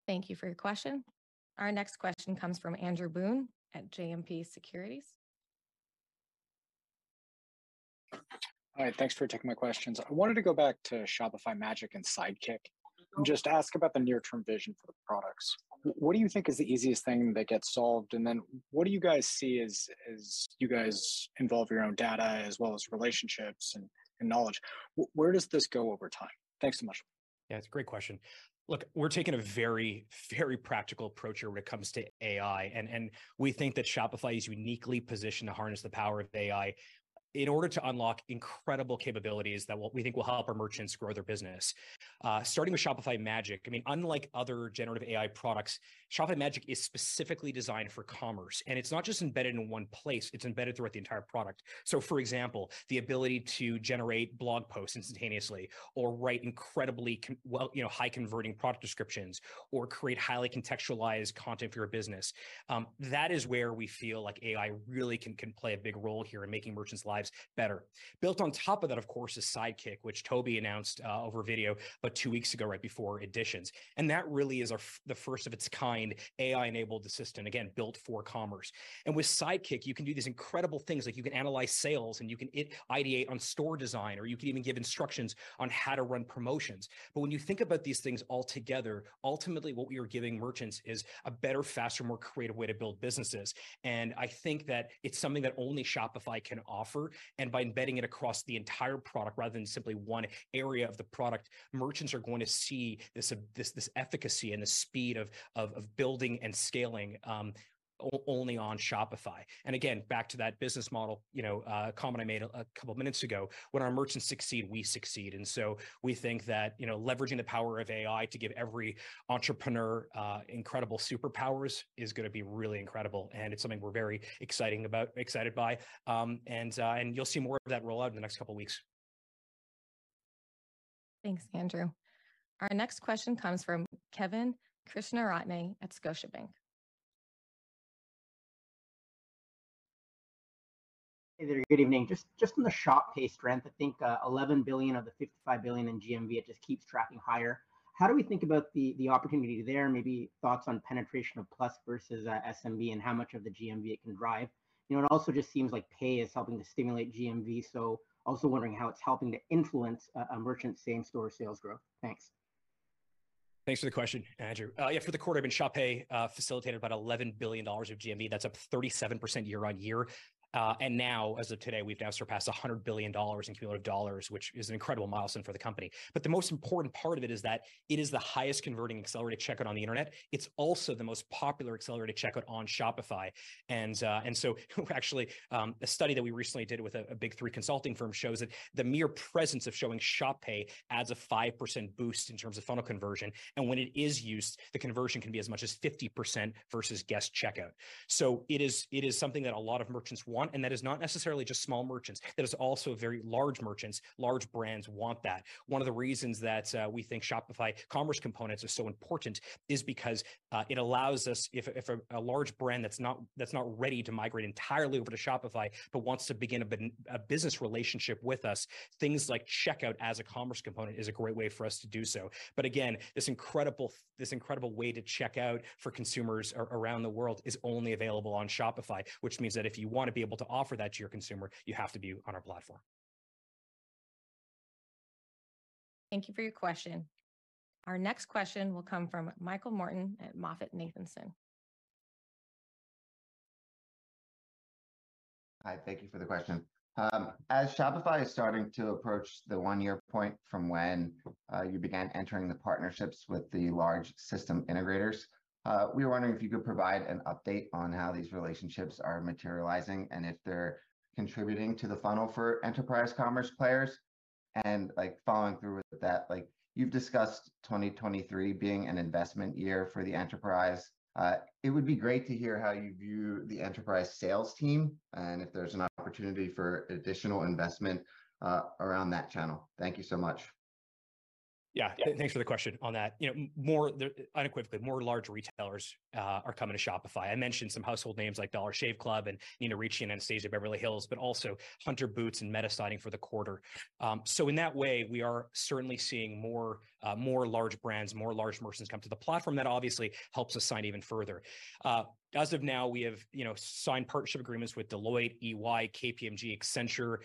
Thank you for your question. Our next question comes from Andrew Boone at JMP Securities.
Hi, thanks for taking my questions. I wanted to go back to Shopify Magic and Sidekick and just ask about the near-term vision for the products. What do you think is the easiest thing that gets solved? And then what do you guys see as as you guys involve your own data as well as relationships and knowledge? Where does this go over time? Thanks so much.
Yeah, it's a great question. Look, we're taking a very, very practical approach here when it comes to AI. And, and we think that Shopify is uniquely positioned to harness the power of AI in order to unlock incredible capabilities that we think will help our merchants grow their business. Uh, starting with Shopify Magic, I mean, unlike other generative AI products, Shopify Magic is specifically designed for commerce. And it's not just embedded in one place. It's embedded throughout the entire product. So, for example, the ability to generate blog posts instantaneously or write incredibly well, you know, high-converting product descriptions or create highly contextualized content for your business. Um, that is where we feel like AI really can, can play a big role here in making merchants' lives better. Built on top of that, of course, is Sidekick, which Toby announced uh, over video about two weeks ago, right before Editions. And that really is the first of its kind AI-enabled assistant, again, built for commerce. And with Sidekick, you can do these incredible things like you can analyze sales and you can ideate on store design, or you can even give instructions on how to run promotions. But when you think about these things all together, ultimately what we are giving merchants is a better, faster, more creative way to build businesses. And I think that it's something that only Shopify can offer. And by embedding it across the entire product rather than simply one area of the product, merchants are going to see this this, this efficacy and the speed of building and scaling um, only on Shopify. And again, back to that business model you know, uh, comment I made a couple of minutes ago, when our merchants succeed, we succeed. And so we think that you know, leveraging the power of AI to give every entrepreneur uh, incredible superpowers is going to be really incredible. And it's something we're very exciting about, excited by. Um, and uh, and you'll see more of that roll out in the next couple of weeks.
Thanks, Andrew. Our next question comes from Kevin Krishnaratne at Scotiabank.
Hey there, good evening. Just just on the Shop Pay strength, I think uh, 11 billion of the 55 billion in GMV, it just keeps tracking higher. How do we think about the the opportunity there? Maybe thoughts on penetration of Plus versus uh, SMB and how much of the GMV it can drive? You know, it also just seems like Pay is helping to stimulate GMV. So also wondering how it's helping to influence a merchant same-store sales growth. Thanks.
Thanks for the question, Andrew. Uh, Yeah, for the quarter, I mean Shop Pay uh, facilitated about $11 billion of GMV. That's up 37% year on year. Uh, and now, as of today, we've now surpassed $100 billion in cumulative dollars, which is an incredible milestone for the company. But the most important part of it is that it is the highest converting accelerated checkout on the internet. It's also the most popular accelerated checkout on Shopify. And uh, and so actually, um, a study that we recently did with a big three consulting firm shows that the mere presence of showing Shop Pay adds a 5% boost in terms of funnel conversion. And when it is used, the conversion can be as much as 50% versus guest checkout. So it is something that a lot of merchants want. And that is not necessarily just small merchants. That is also very large merchants. Large brands want that. One of the reasons that uh, we think Shopify Commerce Components are so important is because uh, it allows us, if a large brand that's not that's not ready to migrate entirely over to Shopify, but wants to begin a business relationship with us, things like checkout as a commerce component is a great way for us to do so. But again, this incredible this incredible way to check out for consumers around the world is only available on Shopify, which means that if you want to be able to offer that to your consumer, you have to be on our platform.
Thank you for your question. Our next question will come from Michael Morton at MoffettNathanson.
Hi, thank you for the question. Um, as Shopify is starting to approach the one-year point from when uh, you began entering the partnerships with the large system integrators, uh, we were wondering if you could provide an update on how these relationships are materializing and if they're contributing to the funnel for enterprise commerce players. And like following through with that, like you've discussed 2023 being an investment year for the enterprise uh, it would be great to hear how you view the enterprise sales team and if there's an opportunity for additional investment uh, around that channel. Thank you so much.
Yeah, yeah. thanks for the question on that. You know, more the, unequivocally, more large retailers uh, are coming to Shopify. I mentioned some household names like Dollar Shave Club and Nina Ricci and Anastasia Beverly Hills, but also Hunter Boots and Meta signing for the quarter. Um, so in that way, we are certainly seeing more uh, more large brands, more large merchants come to the platform. That obviously helps us sign even further. Uh, as of now, we have you know signed partnership agreements with Deloitte, EY, KPMG, Accenture,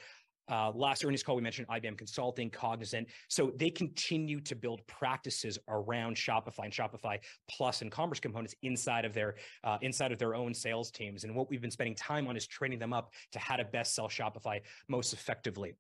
uh, last earnings call, we mentioned IBM Consulting, Cognizant. So they continue to build practices around Shopify and Shopify Plus and Commerce Components inside of their uh, inside of their own sales teams. And what we've been spending time on is training them up to how to best sell Shopify most effectively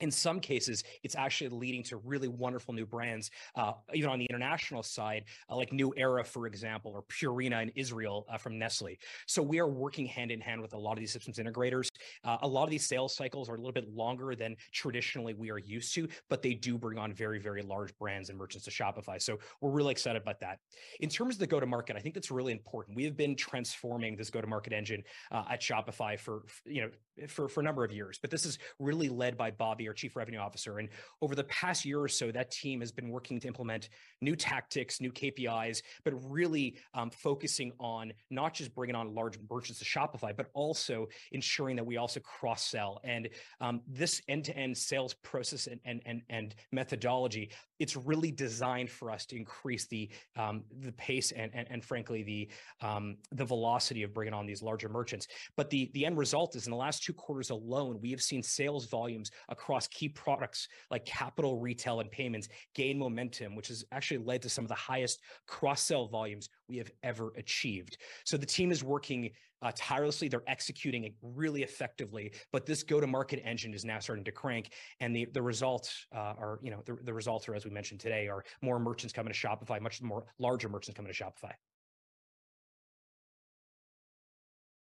in some cases, it's actually leading to really wonderful new brands, uh, even on the international side, uh, like New Era, for example, or Purina in Israel uh, from Nestle. So we are working hand in hand with a lot of these systems integrators. Uh, a lot of these sales cycles are a little bit longer than traditionally we are used to, but they do bring on very, very large brands and merchants to Shopify. So we're really excited about that. In terms of the go-to-market, I think that's really important. We have been transforming this go-to-market engine uh, at Shopify for, you know, for, for a number of years, but this is really led by Bobby, our chief revenue officer. And over the past year or so, that team has been working to implement new tactics, new KPIs, but really um, focusing on not just bringing on large merchants to Shopify, but also ensuring that we also cross sell. And um, this end to end sales process and, and, and, and methodology, it's really designed for us to increase the um, the pace and, and, and frankly the um, the velocity of bringing on these larger merchants. But the the end result is in the last two quarters alone, we have seen sales volumes across key products like capital, retail, and payments gain momentum, which has actually led to some of the highest cross sell volumes we have ever achieved. So the team is working uh, tirelessly. They're executing it really effectively, but this go-to-market engine is now starting to crank, and the the results uh, are, you know, the, the results are as we mentioned today, are more merchants coming to Shopify, much more larger merchants coming to Shopify.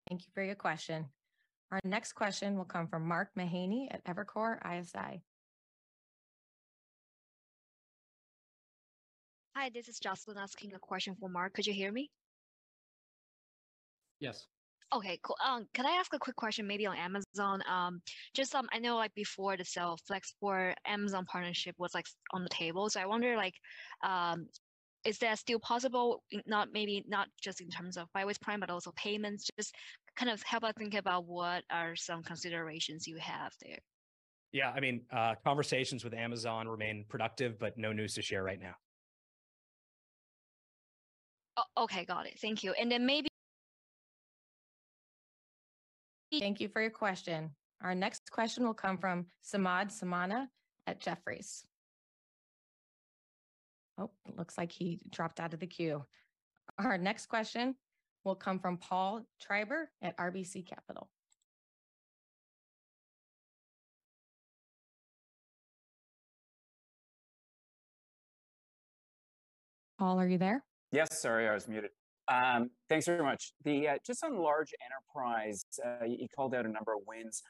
Thank you for your question. Our next question will come from Mark Mahaney at Evercore ISI.
Hi, this is Jocelyn asking a question for Mark. Could you hear me?
Yes.
Okay, cool. Um, can I ask a quick question maybe on Amazon? Um, just um, I know like before the sale of Flexport, Amazon partnership was like on the table. So I wonder like, um, is that still possible? Not maybe not just in terms of buy with Prime, but also payments. Just kind of help us think about what are some considerations you have there.
Yeah, I mean, uh, conversations with Amazon remain productive, but no news to share right now.
Oh, okay, got it. Thank you. And then maybe.
Thank you for your question. Our next question will come from Samad Samana at Jefferies. Oh, looks like he dropped out of the queue. Our next question will come from Paul Treiber at RBC Capital. Paul, are you there?
Yes, sorry, I was muted. Um, thanks very much. The uh, just on large enterprise, uh, you called out a number of wins.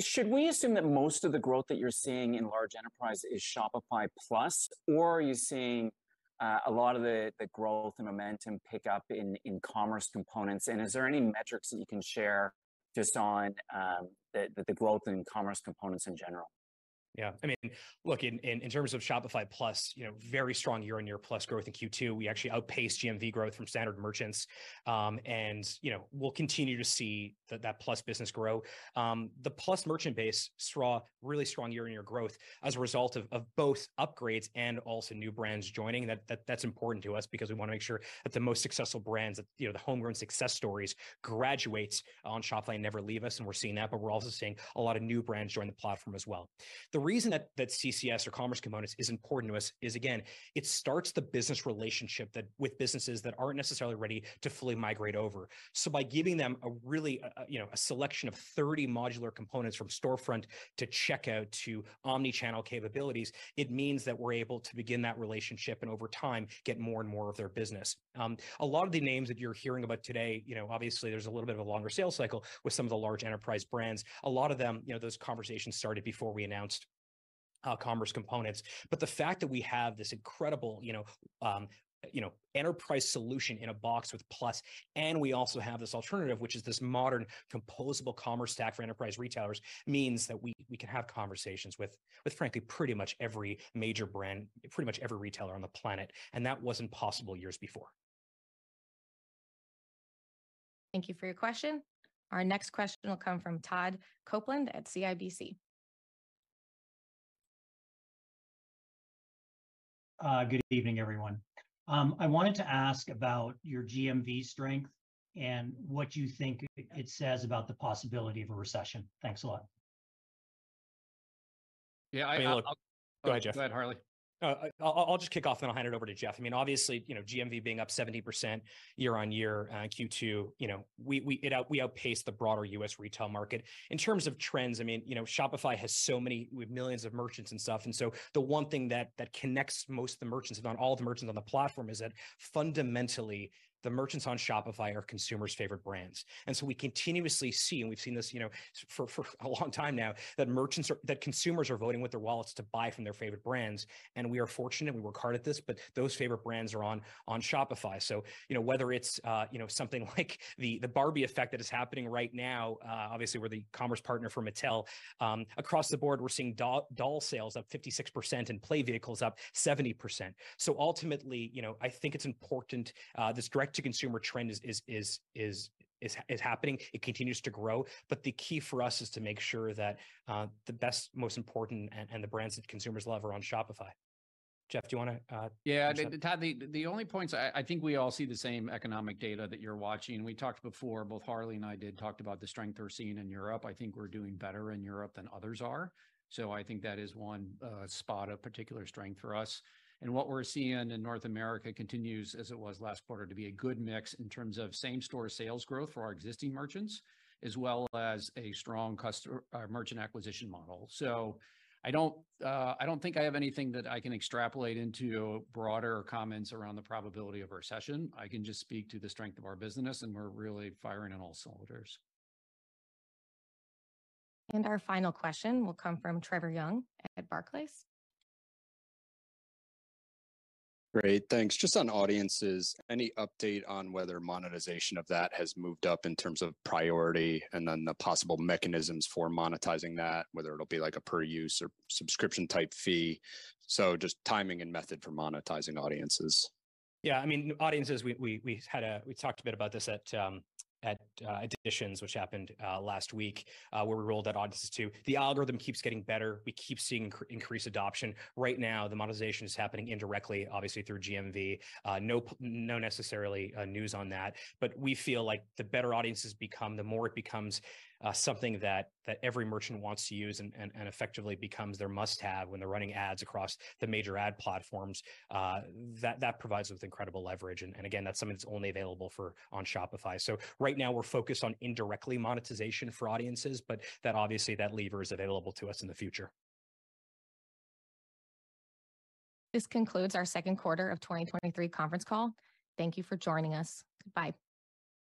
Should we assume that most of the growth that you're seeing in large enterprise is Shopify Plus, or are you seeing uh, a lot of the, the growth and momentum pick up in, in commerce components? And is there any metrics that you can share just on um, the, the growth in commerce components in general?
Yeah. I mean, look, in, in, in terms of Shopify Plus, you know, very strong year on year plus growth in Q2. We actually outpaced GMV growth from standard merchants. Um, and, you know, we'll continue to see that, that plus business grow. Um, the plus merchant base saw really strong year on year growth as a result of, of both upgrades and also new brands joining. That, that That's important to us because we want to make sure that the most successful brands, that, you know, the homegrown success stories graduate on Shopify and never leave us. And we're seeing that, but we're also seeing a lot of new brands join the platform as well. The reason that that CCS or commerce components is important to us is again, it starts the business relationship that with businesses that aren't necessarily ready to fully migrate over. So by giving them a really, you know, a selection of 30 modular components from storefront to checkout to omni-channel capabilities, it means that we're able to begin that relationship and over time get more and more of their business. Um, a lot of the names that you're hearing about today, you know, obviously there's a little bit of a longer sales cycle with some of the large enterprise brands. A lot of them, you know, those conversations started before we announced uh, commerce components. But the fact that we have this incredible, you know, um, you know, enterprise solution in a box with Plus, and we also have this alternative, which is this modern composable commerce stack for enterprise retailers, means that we we can have conversations with with frankly pretty much every major brand, pretty much every retailer on the planet, and that wasn't possible years before.
Thank you for your question. Our next question will come from Todd Coupland at CIBC.
Uh, good evening, everyone. Um, I wanted to ask about your GMV strength and what you think it says about the possibility of a recession. Thanks a lot.
Yeah, I,
I mean,
I'll-
look-
I'll-
Go ahead, Jeff.
Go ahead, Harley.
Uh, I'll, I'll just kick off and I'll hand it over to Jeff. I mean, obviously, you know, GMV being up 70% year on year, uh, Q2, you know, we, we, it out, we outpaced the broader US retail market in terms of trends. I mean, you know, Shopify has so many, we have millions of merchants and stuff. And so the one thing that, that connects most of the merchants, if not all the merchants on the platform is that fundamentally the merchants on Shopify are consumers' favorite brands. And so we continuously see, and we've seen this, you know, for, for a long time now, that merchants are, that consumers are voting with their wallets to buy from their favorite brands. And we are fortunate, we work hard at this, but those favorite brands are on, on Shopify. So, you know, whether it's, uh, you know, something like the, the Barbie effect that is happening right now, uh, obviously we're the commerce partner for Mattel, um, across the board, we're seeing doll, doll sales up 56% and play vehicles up 70%. So ultimately, you know, I think it's important, uh, this direct to consumer trend is is is is is is happening. It continues to grow, but the key for us is to make sure that uh, the best, most important, and, and the brands that consumers love are on Shopify. Jeff, do you want to? Uh,
Yeah, Todd, the, the only points, I, I think we all see the same economic data that you're watching. We talked before, both Harley and I did, talked about the strength we're seeing in Europe. I think we're doing better in Europe than others are. So I think that is one uh, spot of particular strength for us. And what we're seeing in North America continues, as it was last quarter, to be a good mix in terms of same-store sales growth for our existing merchants, as well as a strong customer, uh, merchant acquisition model. So I don't, uh, I don't think I have anything that I can extrapolate into broader comments around the probability of a recession. I can just speak to the strength of our business, and we're really firing on all cylinders.
And our final question will come from Trevor Young at Barclays.
Great, thanks. Just on audiences, any update on whether monetization of that has moved up in terms of priority and then the possible mechanisms for monetizing that, whether it'll be like a per use or subscription type fee? So just timing and method for monetizing audiences.
Yeah, I mean, audiences. We we we had a we talked a bit about this at um, at uh, editions, which happened uh, last week, uh, where we rolled out audiences too. The algorithm keeps getting better. We keep seeing incre- increased adoption. Right now, the monetization is happening indirectly, obviously through GMV. Uh, no, no necessarily uh, news on that, but we feel like the better audiences become, the more it becomes uh, something that that every merchant wants to use and, and, and effectively becomes their must-have when they're running ads across the major ad platforms. Uh, that that provides with incredible leverage, and, and again, that's something that's only available for on Shopify. So right now, we're focused on indirectly monetization for audiences, but that obviously that lever is available to us in the future.
This concludes our second quarter of 2023 conference call. Thank you for joining us. Goodbye.